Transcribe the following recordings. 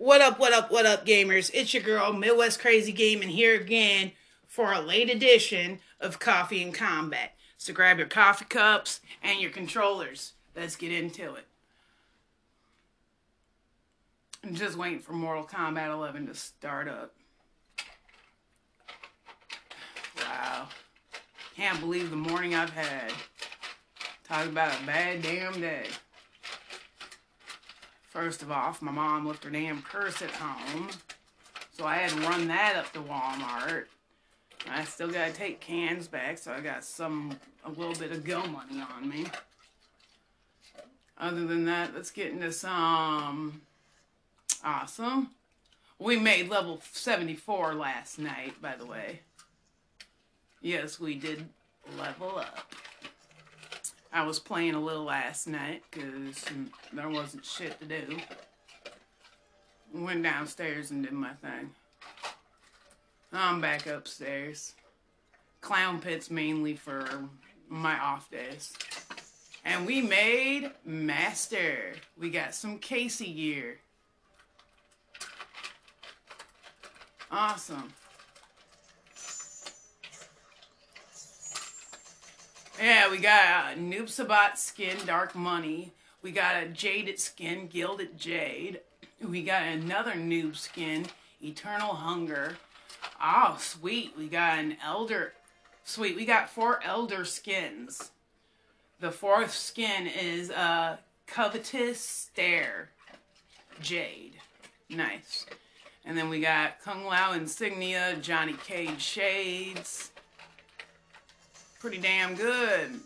What up, what up, what up, gamers? It's your girl, Midwest Crazy Gaming, here again for a late edition of Coffee and Combat. So grab your coffee cups and your controllers. Let's get into it. I'm just waiting for Mortal Kombat 11 to start up. Wow. Can't believe the morning I've had. Talk about a bad damn day. First of all, my mom left her damn purse at home. So I had to run that up to Walmart. I still gotta take cans back, so I got some, a little bit of go money on me. Other than that, let's get into some. Awesome. We made level 74 last night, by the way. Yes, we did level up. I was playing a little last night because there wasn't shit to do. Went downstairs and did my thing. I'm back upstairs. Clown pits mainly for my off days. And we made Master. We got some Cassie gear. Awesome. Yeah, we got a Noob Saibot skin, Dark Money. We got a Jaded skin, Gilded Jade. We got another Noob skin, Eternal Hunger. Oh, sweet. We got an Elder. Sweet. We got four Elder skins. The fourth skin is a uh, Covetous Stare, Jade. Nice. And then we got Kung Lao Insignia, Johnny Cage Shades pretty damn good.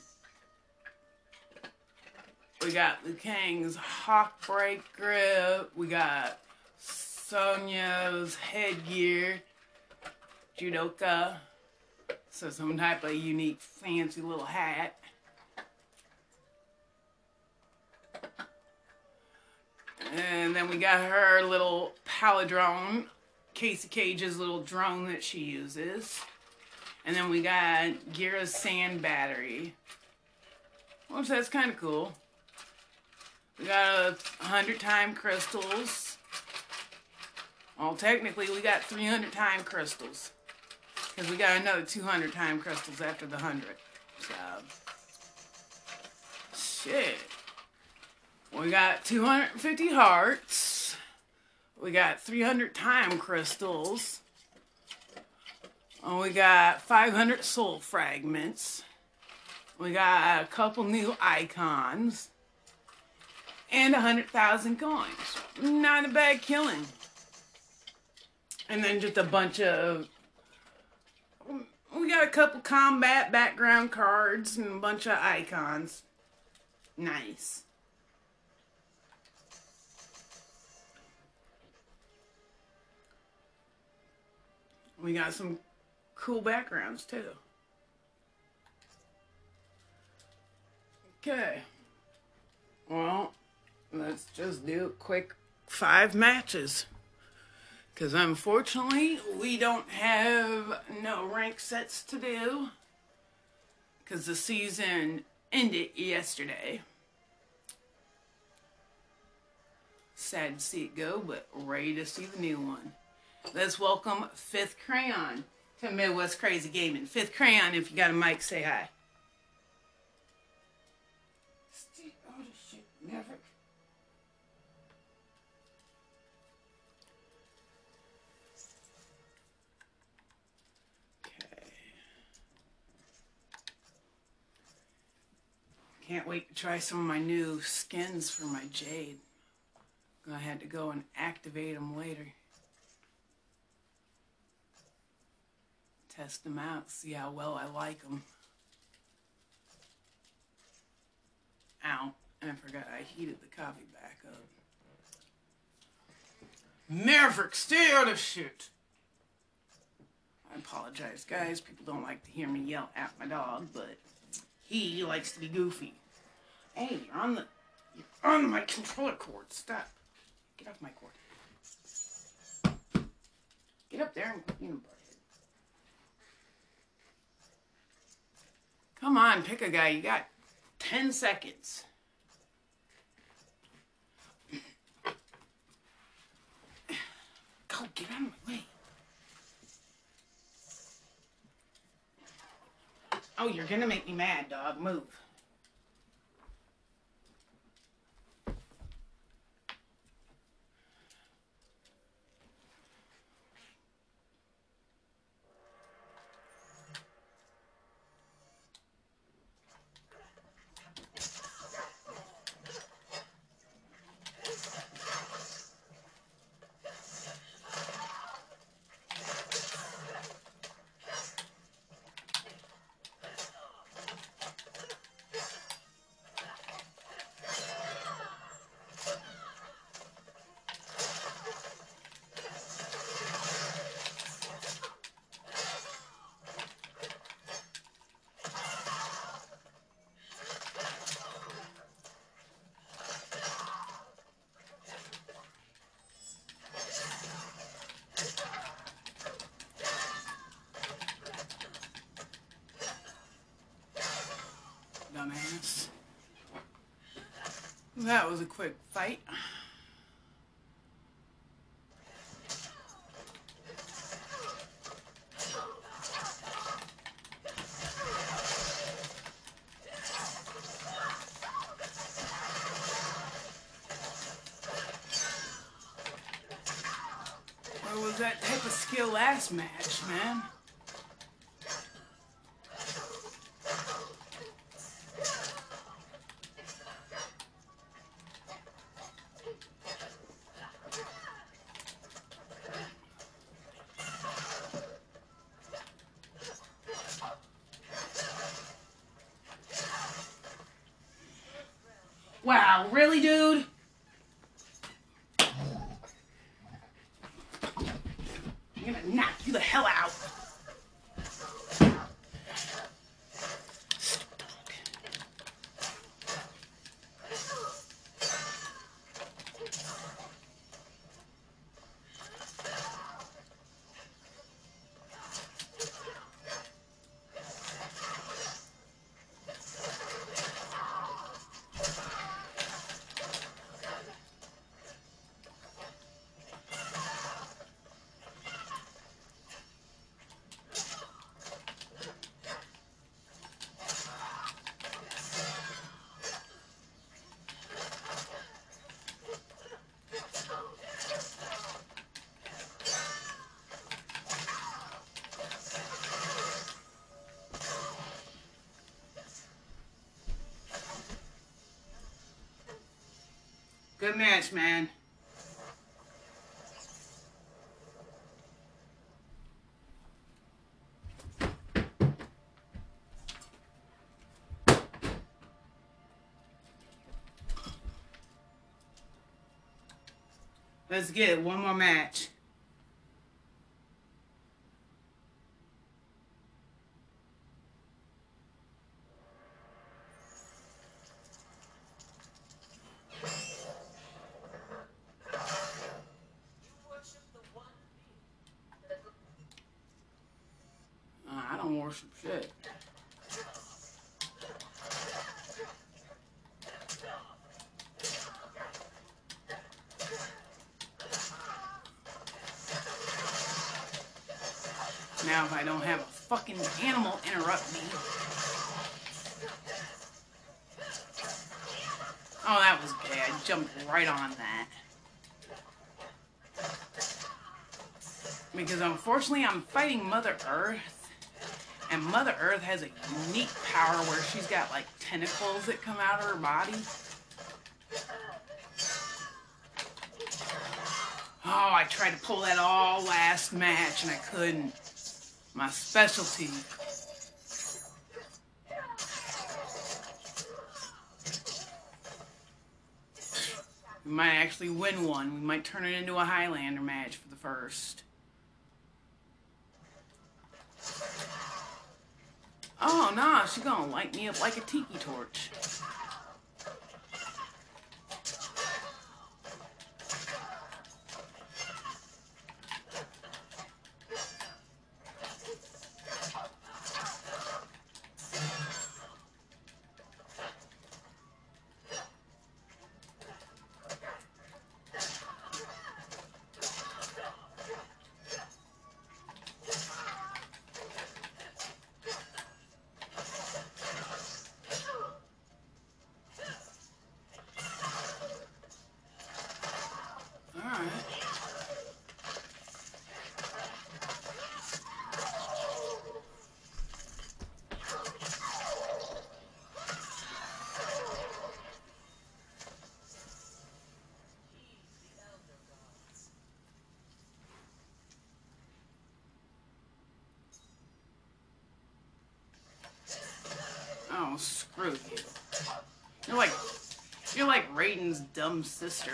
We got Liu Kang's Hawk Break Grip. We got Sonya's headgear. Judoka. So some type of unique fancy little hat. And then we got her little paladrone, Cassie Cage's little drone that she uses. And then we got Geras's sand battery. Which that's kind of cool. We got a hundred time crystals. Well, technically we got 300 time crystals. Because we got another 200 time crystals after the 100. So, shit. We got 250 hearts. We got 300 time crystals. We got 500 soul fragments. We got a couple new icons. And 100,000 coins. Not a bad killing. And then just a bunch of... We got a couple combat background cards and a bunch of icons. Nice. We got some cool backgrounds too. Okay. Well, let's just do quick five matches. Because unfortunately, we don't have no rank sets to do. Because the season ended yesterday. Sad to see it go, but ready to see the new one. Let's welcome Fifth Crayon to Midwest Crazy Gaming. Fifth Crayon, if you got a mic, say hi. Oh shit, Maverick. Okay. Can't wait to try some of my new skins for my Jade. I had to go and activate them later. Test them out, see how well I like them. Ow, And I forgot I heated the coffee back up. Maverick, stay out of shit! I apologize, guys. People don't like to hear me yell at my dog, but he likes to be goofy. Hey, you're on the you're on my controller cord. Stop. Get off my cord. Get up there and you know, Come on, pick a guy. You got 10 seconds. Go, get out of my way. Oh, you're gonna make me mad, dog. Move. Dumbass. That was a quick fight. Where was that type of skill last match, man? Wow, really, dude? Good match, man. Let's get. One more match. Unfortunately, I'm fighting Mother Earth. And Mother Earth has a unique power where she's got like tentacles that come out of her body. Oh, I tried to pull that all last match and I couldn't. My specialty. We might actually win one. We might turn it into a Highlander match for the first. Oh, no, she's gonna light me up like a tiki torch. Raiden's dumb sister.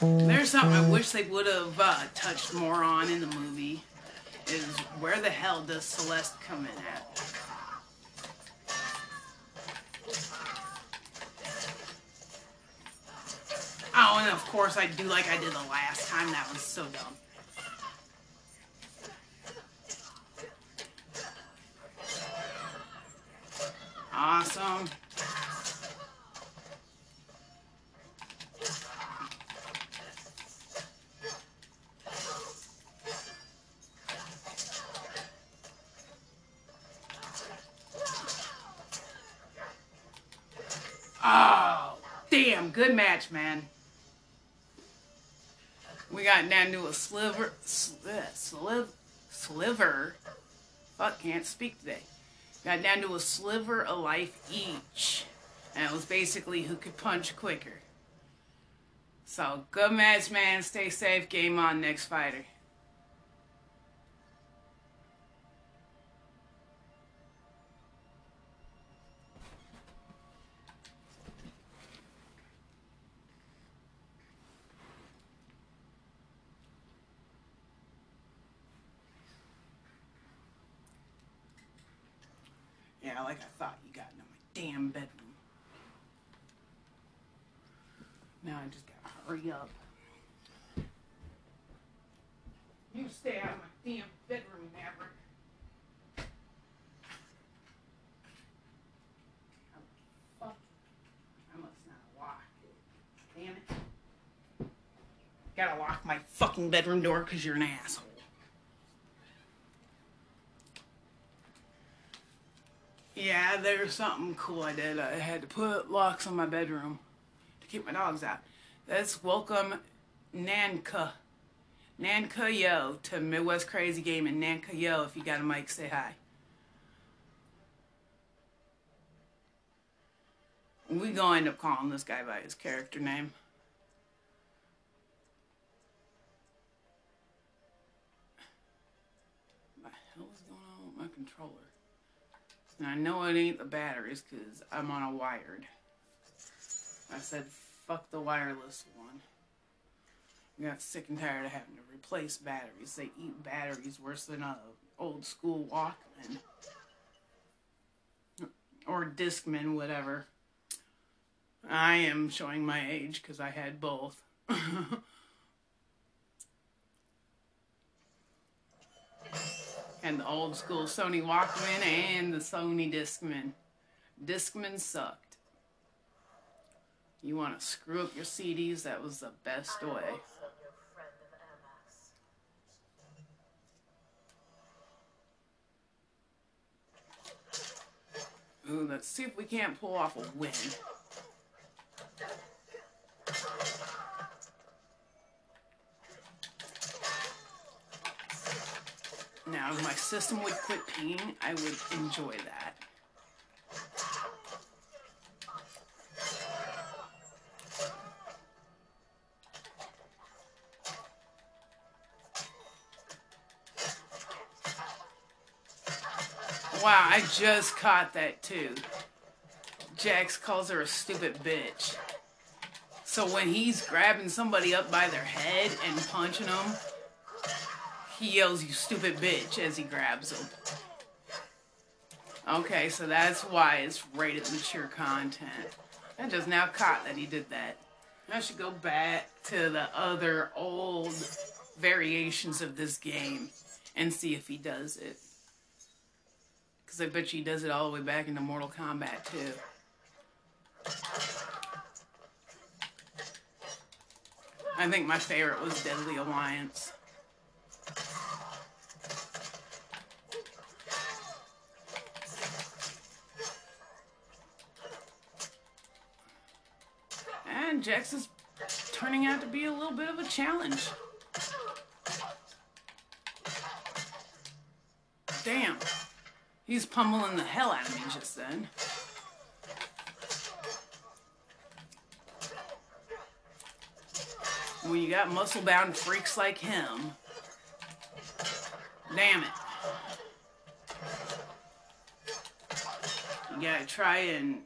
There's something I wish they would have uh, touched more on in the movie. Is where the hell does Celeste come in at? Oh, and of course I do like I did the last time. That was so dumb. Awesome. Oh, damn, good match, man. We got to a sliver, sliver, sliver. Fuck, can't speak today. Got down to a sliver of life each. And it was basically who could punch quicker. So, good match, man. Stay safe. Game on, next fighter. Yeah, like I thought you got into my damn bedroom. Now I just gotta hurry up. You stay out of my damn bedroom, Maverick. How the fuck? I must not lock it. Damn it. Gotta lock my fucking bedroom door because you're an asshole. Yeah, there's something cool I did. I had to put locks on my bedroom to keep my dogs out. Let's welcome Nanka. Nanka Yo to Midwest Crazy Gaming. Nanka Yo, if you got a mic, say hi. We gonna end up calling this guy by his character name. And I know it ain't the batteries because I'm on a wired. I said, fuck the wireless one. I got sick and tired of having to replace batteries. They eat batteries worse than a old school Walkman. Or Discman, whatever. I am showing my age because I had both. and the old school Sony Walkman and the Sony Discman. Discman sucked. You want to screw up your CDs? That was the best way. Ooh, let's see if we can't pull off a win. Now, if my system would quit pinging, I would enjoy that. Wow, I just caught that too. Jax calls her a stupid bitch. So when he's grabbing somebody up by their head and punching them, he yells, you stupid bitch, as he grabs them. Okay, so that's why it's rated mature content. I just now caught that he did that. I should go back to the other old variations of this game and see if he does it. Because I bet you he does it all the way back into Mortal Kombat too. I think my favorite was Deadly Alliance. Jax is turning out to be a little bit of a challenge. Damn. He's pummeling the hell out of me just then. When you got muscle bound freaks like him, damn it. You gotta try and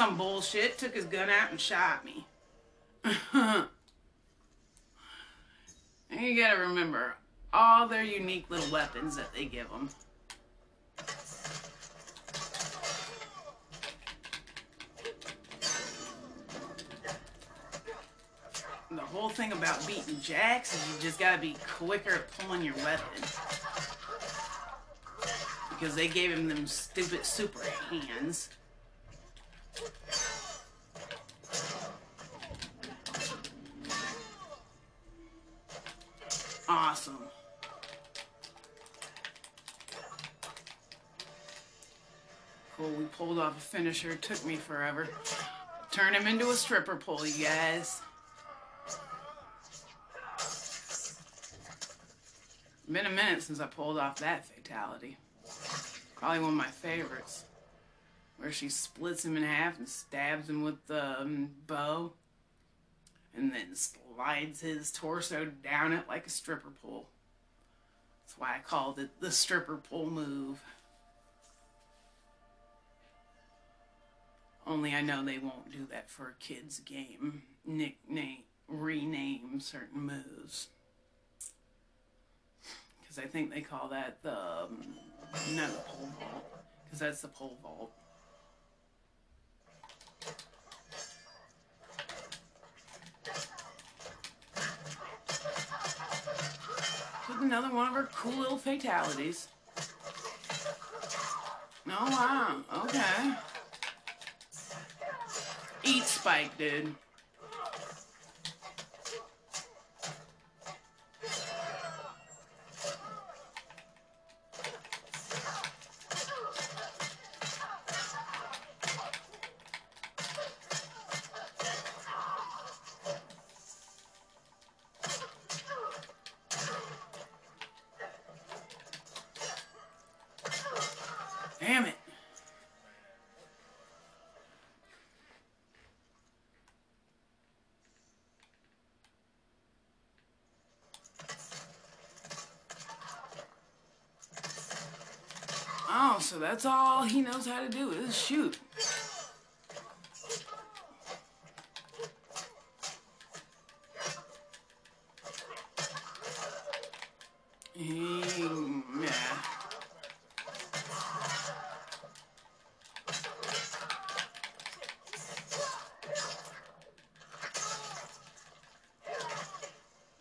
some bullshit. Took his gun out and shot me. and you gotta remember all their unique little weapons that they give them. The whole thing about beating Jax is you just gotta be quicker at pulling your weapon. Because they gave him them stupid super hands. We pulled off a finisher. It took me forever. Turn him into a stripper pole, you guys. Been a minute since I pulled off that fatality. Probably one of my favorites. Where she splits him in half and stabs him with the um, bow. And then slides his torso down it like a stripper pole. That's why I called it the stripper pole move. Only I know they won't do that for a kid's game. Nickname, rename certain moves. Because I think they call that the, um, not the pole vault. Because that's the pole vault. another one of her cool little fatalities. Oh, wow. Okay. Eat Spike, dude. Damn it. So that's all he knows how to do is shoot.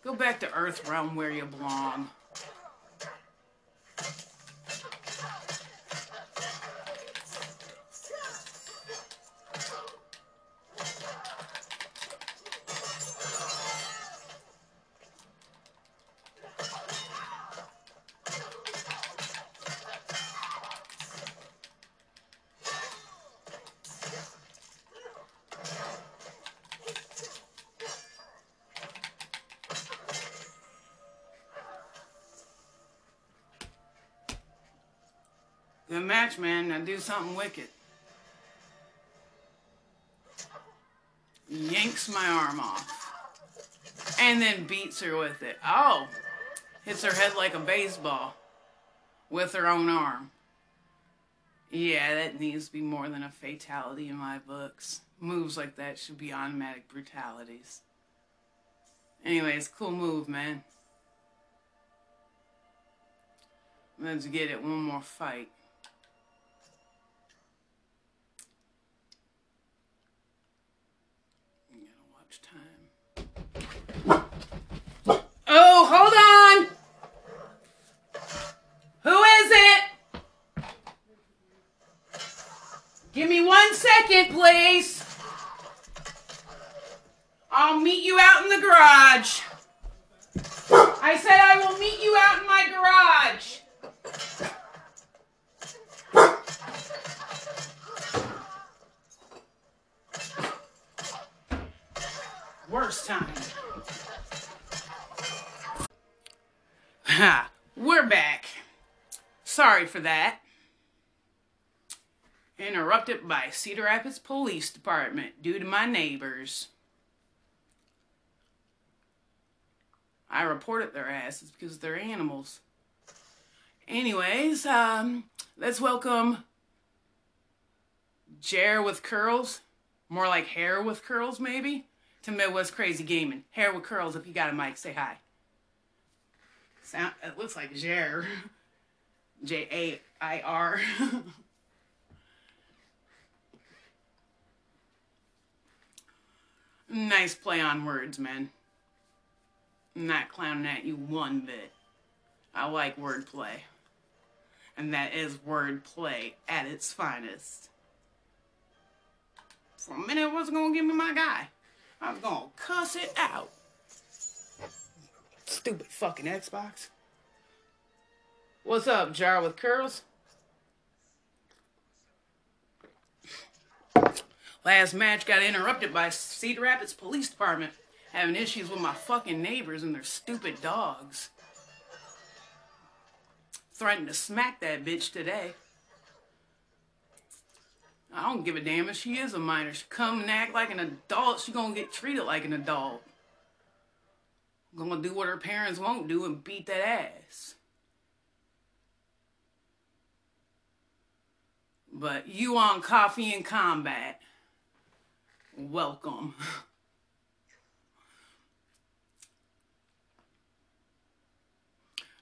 Go back to Earth Realm where you belong. Good match, man. Now do something wicked. Yanks my arm off. And then beats her with it. Oh! Hits her head like a baseball. With her own arm. Yeah, that needs to be more than a fatality in my books. Moves like that should be automatic brutalities. Anyways, cool move, man. Let's get it one more fight. time. Oh, hold on! Who is it? Give me one second, please. I'll meet you out in the garage. I said I will meet you out in my garage. Worst time. Ha, we're back. Sorry for that. Interrupted by Cedar Rapids Police Department due to my neighbors. I reported their asses because they're animals. Anyways, um, let's welcome Jer with curls, more like hair with curls, maybe, to Midwest Crazy Gaming. Hair with curls. If you got a mic, say hi. Sound. It looks like Jer. J A I R. nice play on words, man. I'm not clowning at you one bit. I like wordplay. And that is wordplay at its finest. For a minute, it wasn't gonna give me my guy. I was gonna cuss it out. Stupid fucking Xbox. What's up, Jar with Curls? Last match got interrupted by Cedar Rapids Police Department having issues with my fucking neighbors and their stupid dogs. Threatened to smack that bitch today. I don't give a damn if she is a minor. She come and act like an adult, she gonna get treated like an adult. Gonna do what her parents won't do and beat that ass. But you on coffee and combat. Welcome.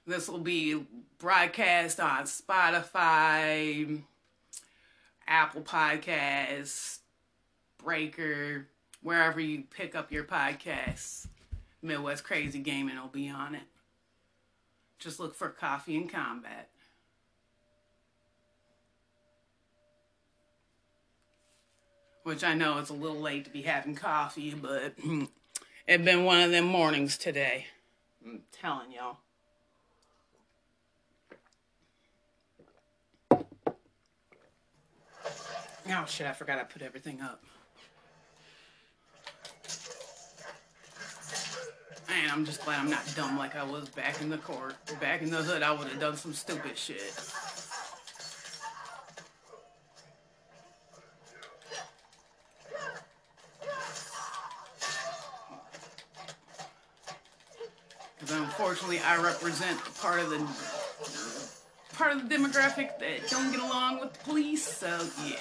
This will be broadcast on Spotify, Apple Podcasts, Breaker, wherever you pick up your podcasts. Midwest Crazy Gaming will be on it. Just look for Coffee and Combat. Which I know it's a little late to be having coffee, but it's been one of them mornings today. I'm telling y'all. Oh shit, I forgot I put everything up. Man, I'm just glad I'm not dumb like I was back in the court. Back in the hood, I would have done some stupid shit. Because unfortunately, I represent part of the part of the demographic that don't get along with the police, so yeah.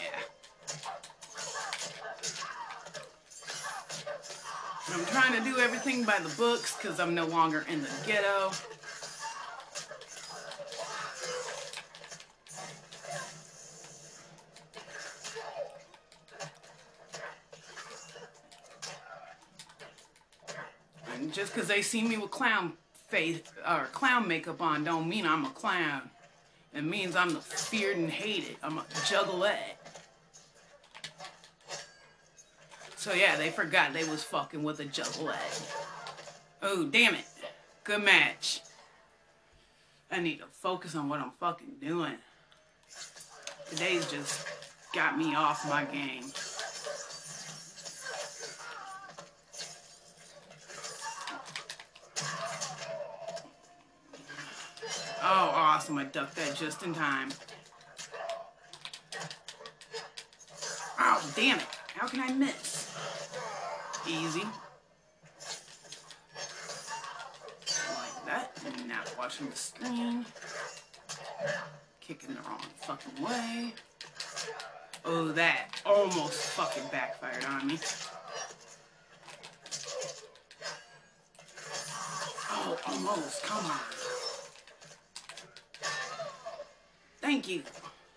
I'm trying to do everything by the books because I'm no longer in the ghetto. Because they see me with clown face or clown makeup on don't mean I'm a clown. It means I'm the feared and hated. I'm a juggalette. So yeah, they forgot they was fucking with a juggalette. Oh, damn it. Good match. I need to focus on what I'm fucking doing. Today's just got me off my game. Awesome. I ducked that just in time. Oh, damn it. How can I miss? Easy. Like that. Now watching the screen. Kicking the wrong fucking way. Oh, that almost fucking backfired on me. Oh, almost. Come on. Thank you.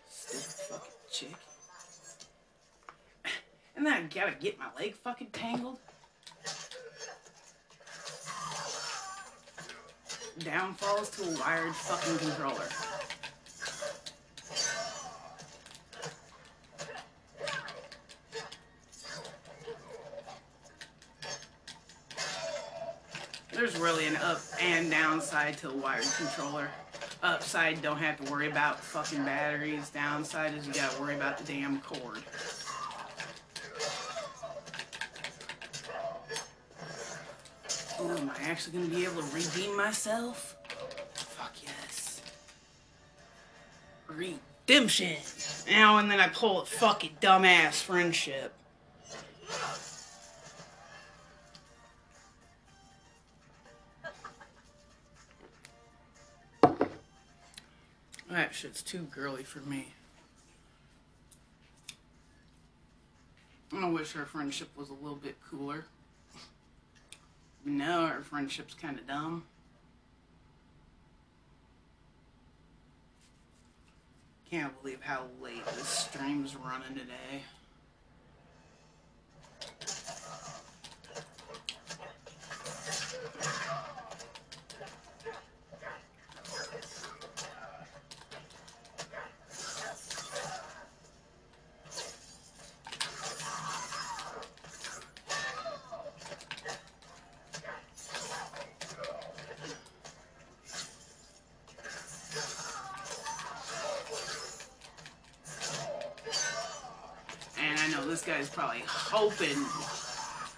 Stupid fucking chick. And then I gotta get my leg fucking tangled. Downfalls to a wired fucking controller. There's really an up and downside to a wired controller. Upside, don't have to worry about fucking batteries. Downside is you gotta worry about the damn cord. Oh, am I actually gonna be able to redeem myself? Fuck yes. Redemption. Now and then I pull a fucking dumbass friendship. Shit's too girly for me. I wish our friendship was a little bit cooler. No, our friendship's kind of dumb. Can't believe how late this stream's running today. Guy's probably hoping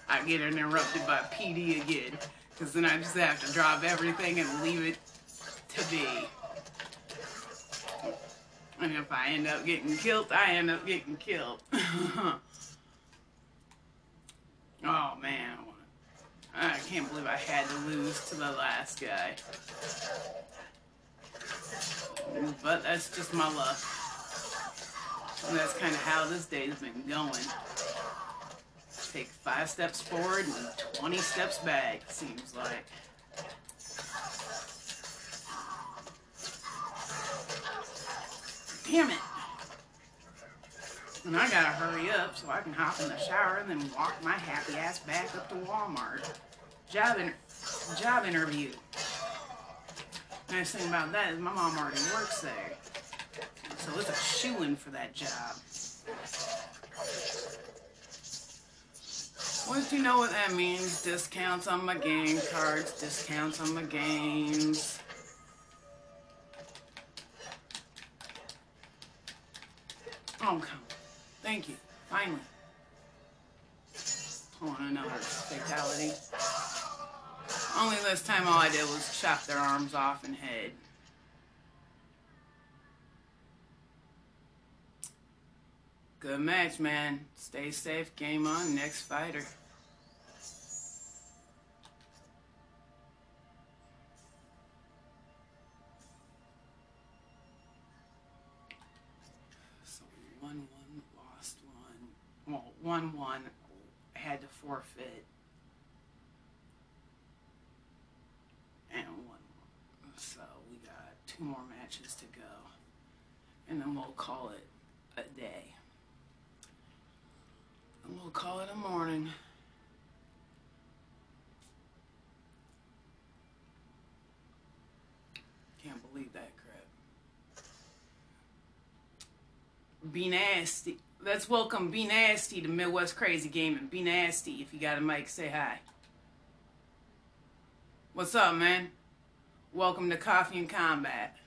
I get interrupted by PD again. Because then I just have to drop everything and leave it to be. And if I end up getting killed, I end up getting killed. oh man. I can't believe I had to lose to the last guy. But that's just my luck. And that's kind of how this day's been going. Take five steps forward and 20 steps back, seems like. Damn it. And I gotta hurry up so I can hop in the shower and then walk my happy ass back up to Walmart. Job, job interview. Nice thing about that is my mom already works there. So it's a shoe-in for that job. Once you know what that means, discounts on my game cards, discounts on my games. Oh, come. Thank you. Finally. Pulling another fatality. Only this time all I did was chop their arms off and head. Good match, man. Stay safe. Game on. Next fighter. So won one, lost one. Well, one one had to forfeit. And one. So we got two more matches to go. And then we'll call it a day. We'll call it a morning. Can't believe that crap. Be nasty. Let's welcome Be Nasty to Midwest Crazy Gaming. Be nasty. If you got a mic, say hi. What's up, man? Welcome to Coffee and Combat.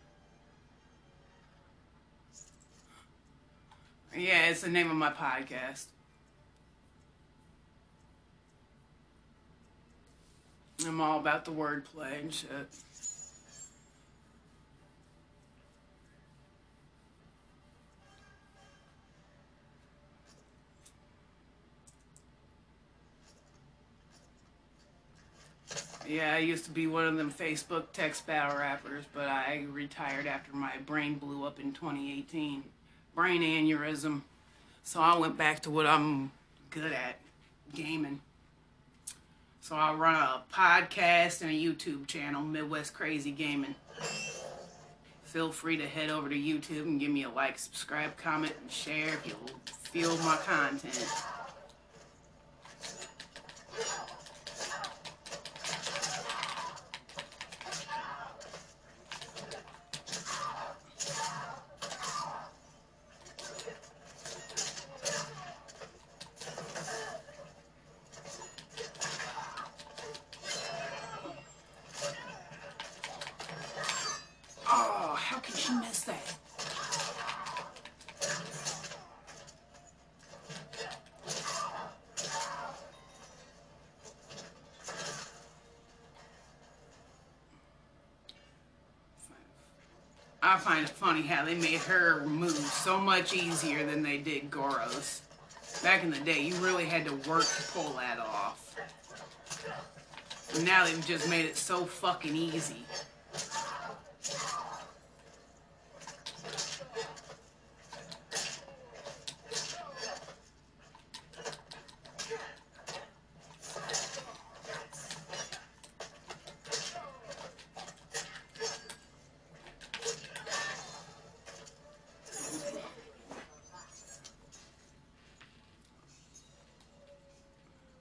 Yeah, it's the name of my podcast. I'm all about the wordplay and shit. Yeah, I used to be one of them Facebook text battle rappers, but I retired after my brain blew up in 2018. Brain aneurysm. So I went back to what I'm good at gaming. So I run a podcast and a YouTube channel, Midwest Crazy Gaming. Feel free to head over to YouTube and give me a like, subscribe, comment, and share if you feel my content. Oh, how that? I find it funny how they made her move so much easier than they did Goros. Back in the day, you really had to work to pull that off. And now they've just made it so fucking easy.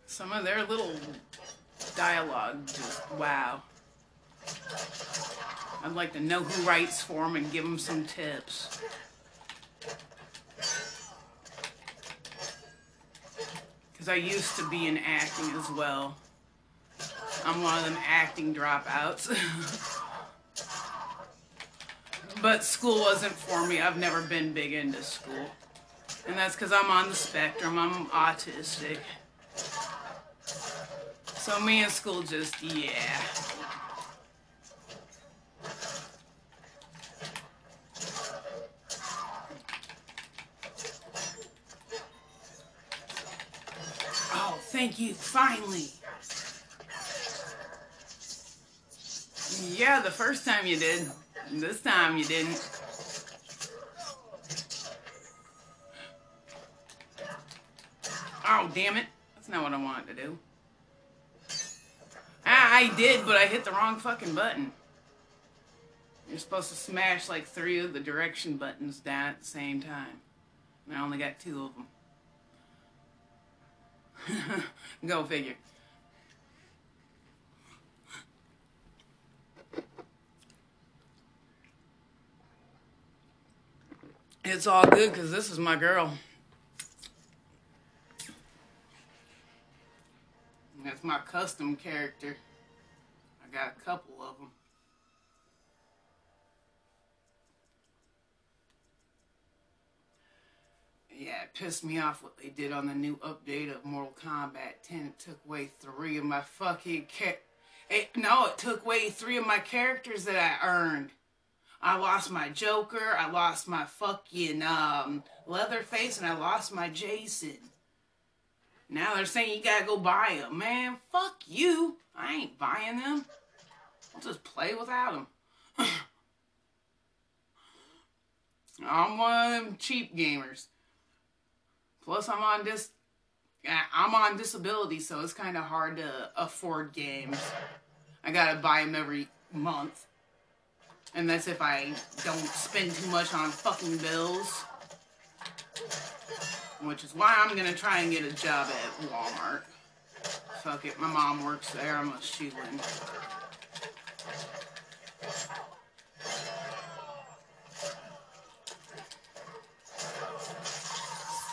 Some of their little dialogue just wow. I'd like writes for them and give them some tips. Because I used to be in acting as well. I'm one of them acting dropouts. but school wasn't for me. I've never been big into school. And that's because I'm on the spectrum. I'm autistic. So me and school just, yeah. Thank you, finally. Yeah, the first time you did. This time you didn't. Oh, damn it. That's not what I wanted to do. Ah, I did, but I hit the wrong fucking button. You're supposed to smash like three of the direction buttons down at the same time. And I only got two of them. Go figure. It's all good because this is my girl. That's my custom character. I got a couple of them. Yeah, it pissed me off what they did on the new update of Mortal Kombat 10. It took away three of my fucking No, it took away three of my characters that I earned. I lost my Joker, I lost my fucking um, Leatherface, and I lost my Jason. Now they're saying you gotta go buy them. Man, fuck you. I ain't buying them. I'll just play without them. I'm one of them cheap gamers. Plus, I'm on this. I'm on disability, so it's kind of hard to afford games. I gotta buy them every month. And that's if I don't spend too much on fucking bills. Which is why I'm gonna try and get a job at Walmart. Fuck it, my mom works there, I'm a shoe.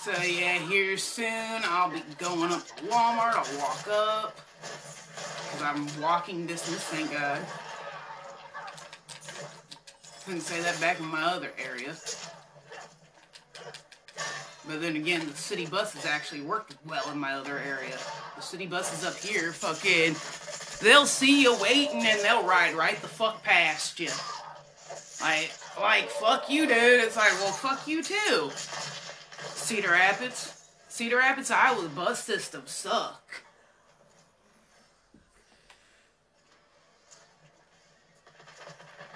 So yeah, here soon I'll be going up to Walmart. I'll walk up. Because I'm walking distance, thank God. Couldn't say that back in my other area. But then again, the city buses actually work well in my other area. The city buses up here, fucking, they'll see you waiting and they'll ride right the fuck past you. Like, like, fuck you, dude. It's like, well, fuck you too. Cedar Rapids. Cedar Rapids, Iowa's bus system suck.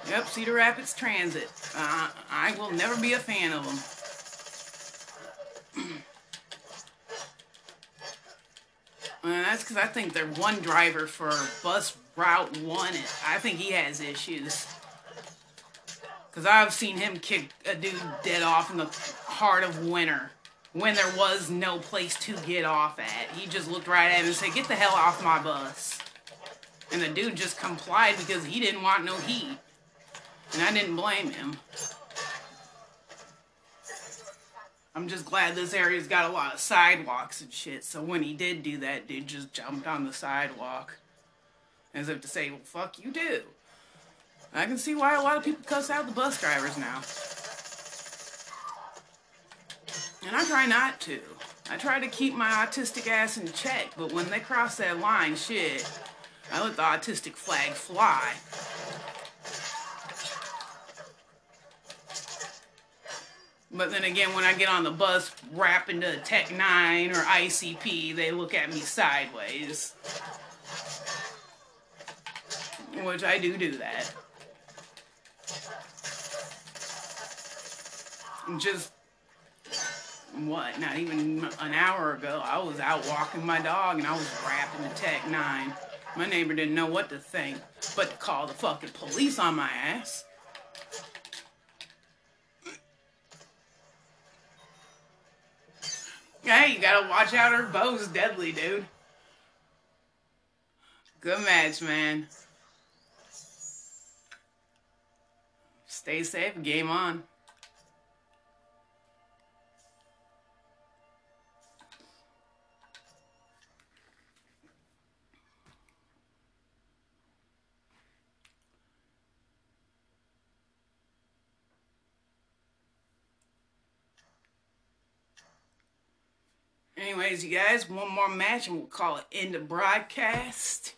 Yep, Cedar Rapids Transit. Uh, I will never be a fan of them. And that's because I think they're one driver for bus route one. I think he has issues. Because I've seen him kick a dude dead off in the heart of winter when there was no place to get off at. He just looked right at him and said, Get the hell off my bus. And the dude just complied because he didn't want no heat. And I didn't blame him. I'm just glad this area's got a lot of sidewalks and shit. So when he did do that, dude just jumped on the sidewalk. As if to say, well, fuck you too. I can see why a lot of people cuss out the bus drivers now. And I try not to. I try to keep my autistic ass in check, but when they cross that line, shit, I let the autistic flag fly. But then again, when I get on the bus rapping to Tech N9ne or ICP, they look at me sideways. Which I do do that. Just, what, not even an hour ago, I was out walking my dog and I was rapping to Tech N9ne. My neighbor didn't know what to think, but to call the fucking police on my ass. Hey, you gotta watch out her bow's deadly, dude. Good match, man. Stay safe. Game on. Anyways, you guys, one more match and we'll call it end of broadcast.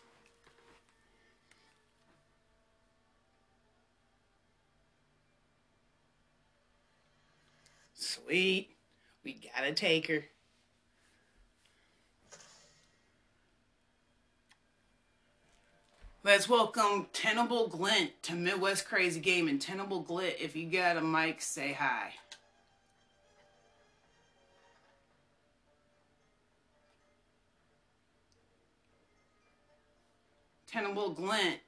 Sweet. We gotta take her. Let's welcome Tenable Glint to Midwest Crazy Gaming. Tenable Glint, if you got a mic, say hi. Tenable Glint,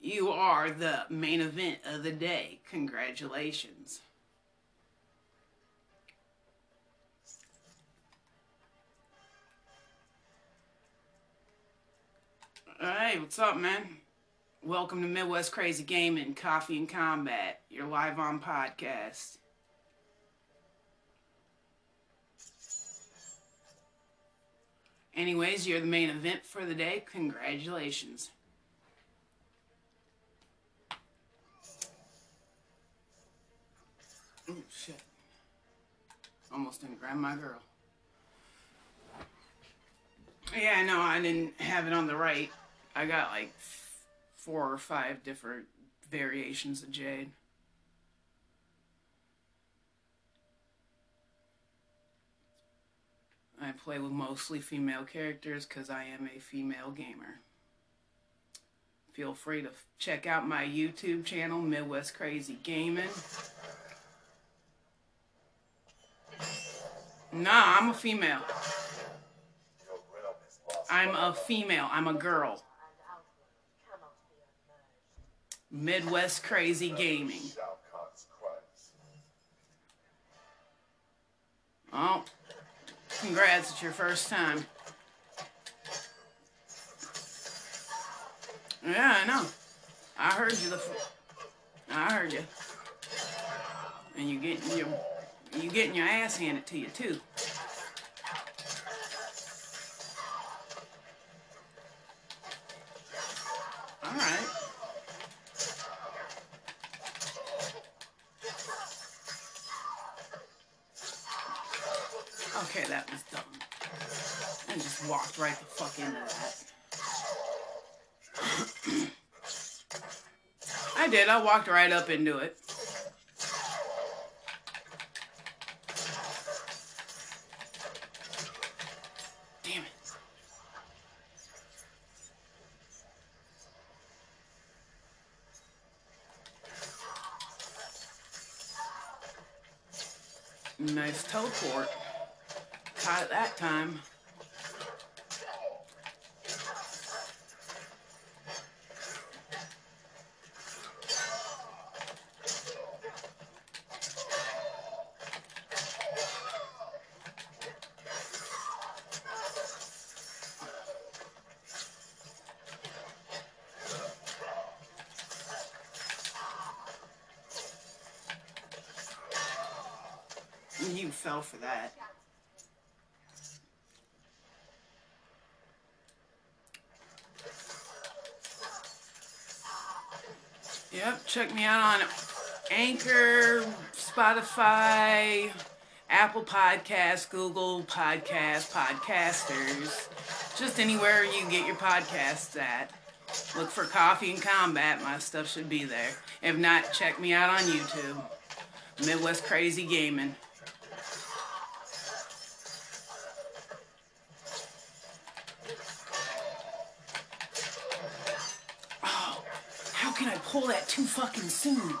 you are the main event of the day. Congratulations. Hey, what's up, man? Welcome to Midwest Crazy Gaming, Koffee N Kombat, your live on podcast. Anyways, you're the main event for the day. Congratulations. Oh, shit. Almost didn't grab my girl. Yeah, no, I didn't have it on the right. I got like four or five different variations of Jade. I play with mostly female characters because I am a female gamer. Feel free to check out my YouTube channel, Midwest Crazy Gaming. Nah, I'm a female. I'm a female. I'm a girl. Midwest Crazy Gaming. Oh, congrats, it's your first time. Yeah, I know. I heard you the. I heard you. And you getting your, you getting your ass handed to you too. All right. Okay, that was dumb. I just walked right the fuck into that. I did. I walked right up into it. Nice teleport. Caught it that time. Fell for that. Yep, check me out on Anchor, Spotify, Apple Podcasts, Google Podcasts, Pocket Casts, just anywhere you get your podcasts at. Look for Koffee N Kombat, my stuff should be there. If not, check me out on YouTube. Midwest Crazy Gaming. Too soon?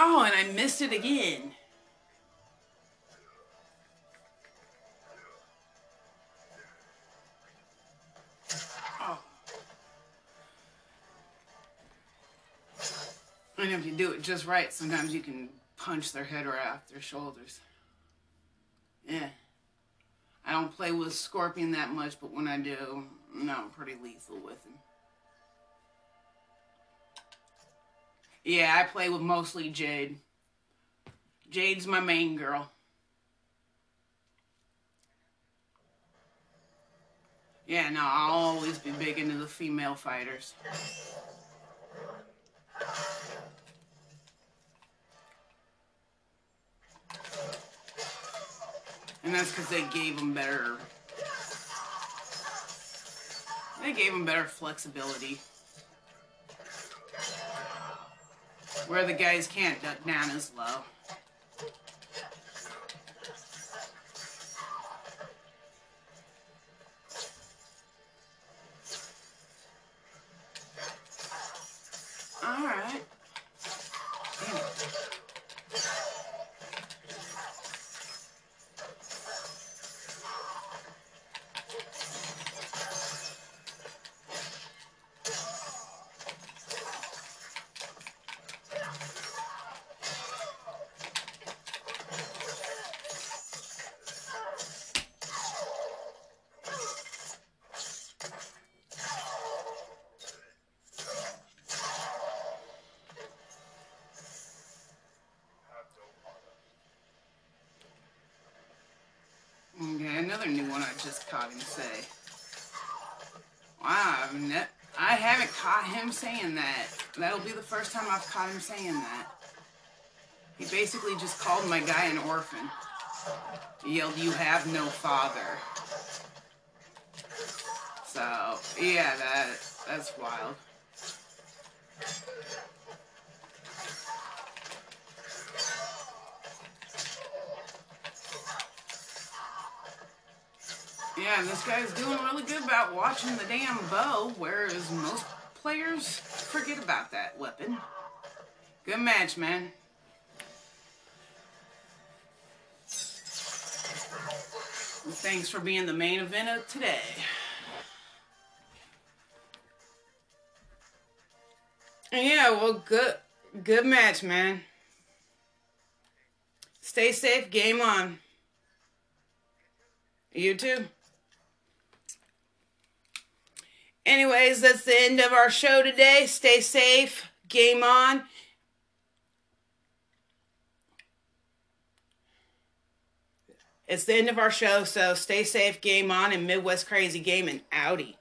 Oh, and I missed it again. Oh. And if you do it just right, sometimes you can punch their head right off their shoulders. Yeah. I don't play with Scorpion that much, but when I do, no, I'm pretty lethal with him. Yeah, I play with mostly Jade. Jade's my main girl. Yeah, no, I'll always be big into the female fighters. And that's because they gave them better. They gave them better flexibility. Where the guys can't duck down as low. Okay, another new one I just caught him say. Wow, I haven't caught him saying that. That'll be the first time I've caught him saying that. He basically just called my guy an orphan. He yelled, You have no father. So, yeah, that that's wild. Yeah, this guy's doing really good about watching the damn bow, whereas most players forget about that weapon. Good match, man. Thanks for being the main event of today. Yeah, well, good, good match, man. Stay safe. Game on. You too. Anyways, that's the end of our show today. Stay safe. Game on. It's the end of our show, so stay safe. Game on and Midwest Crazy Gaming. Audi.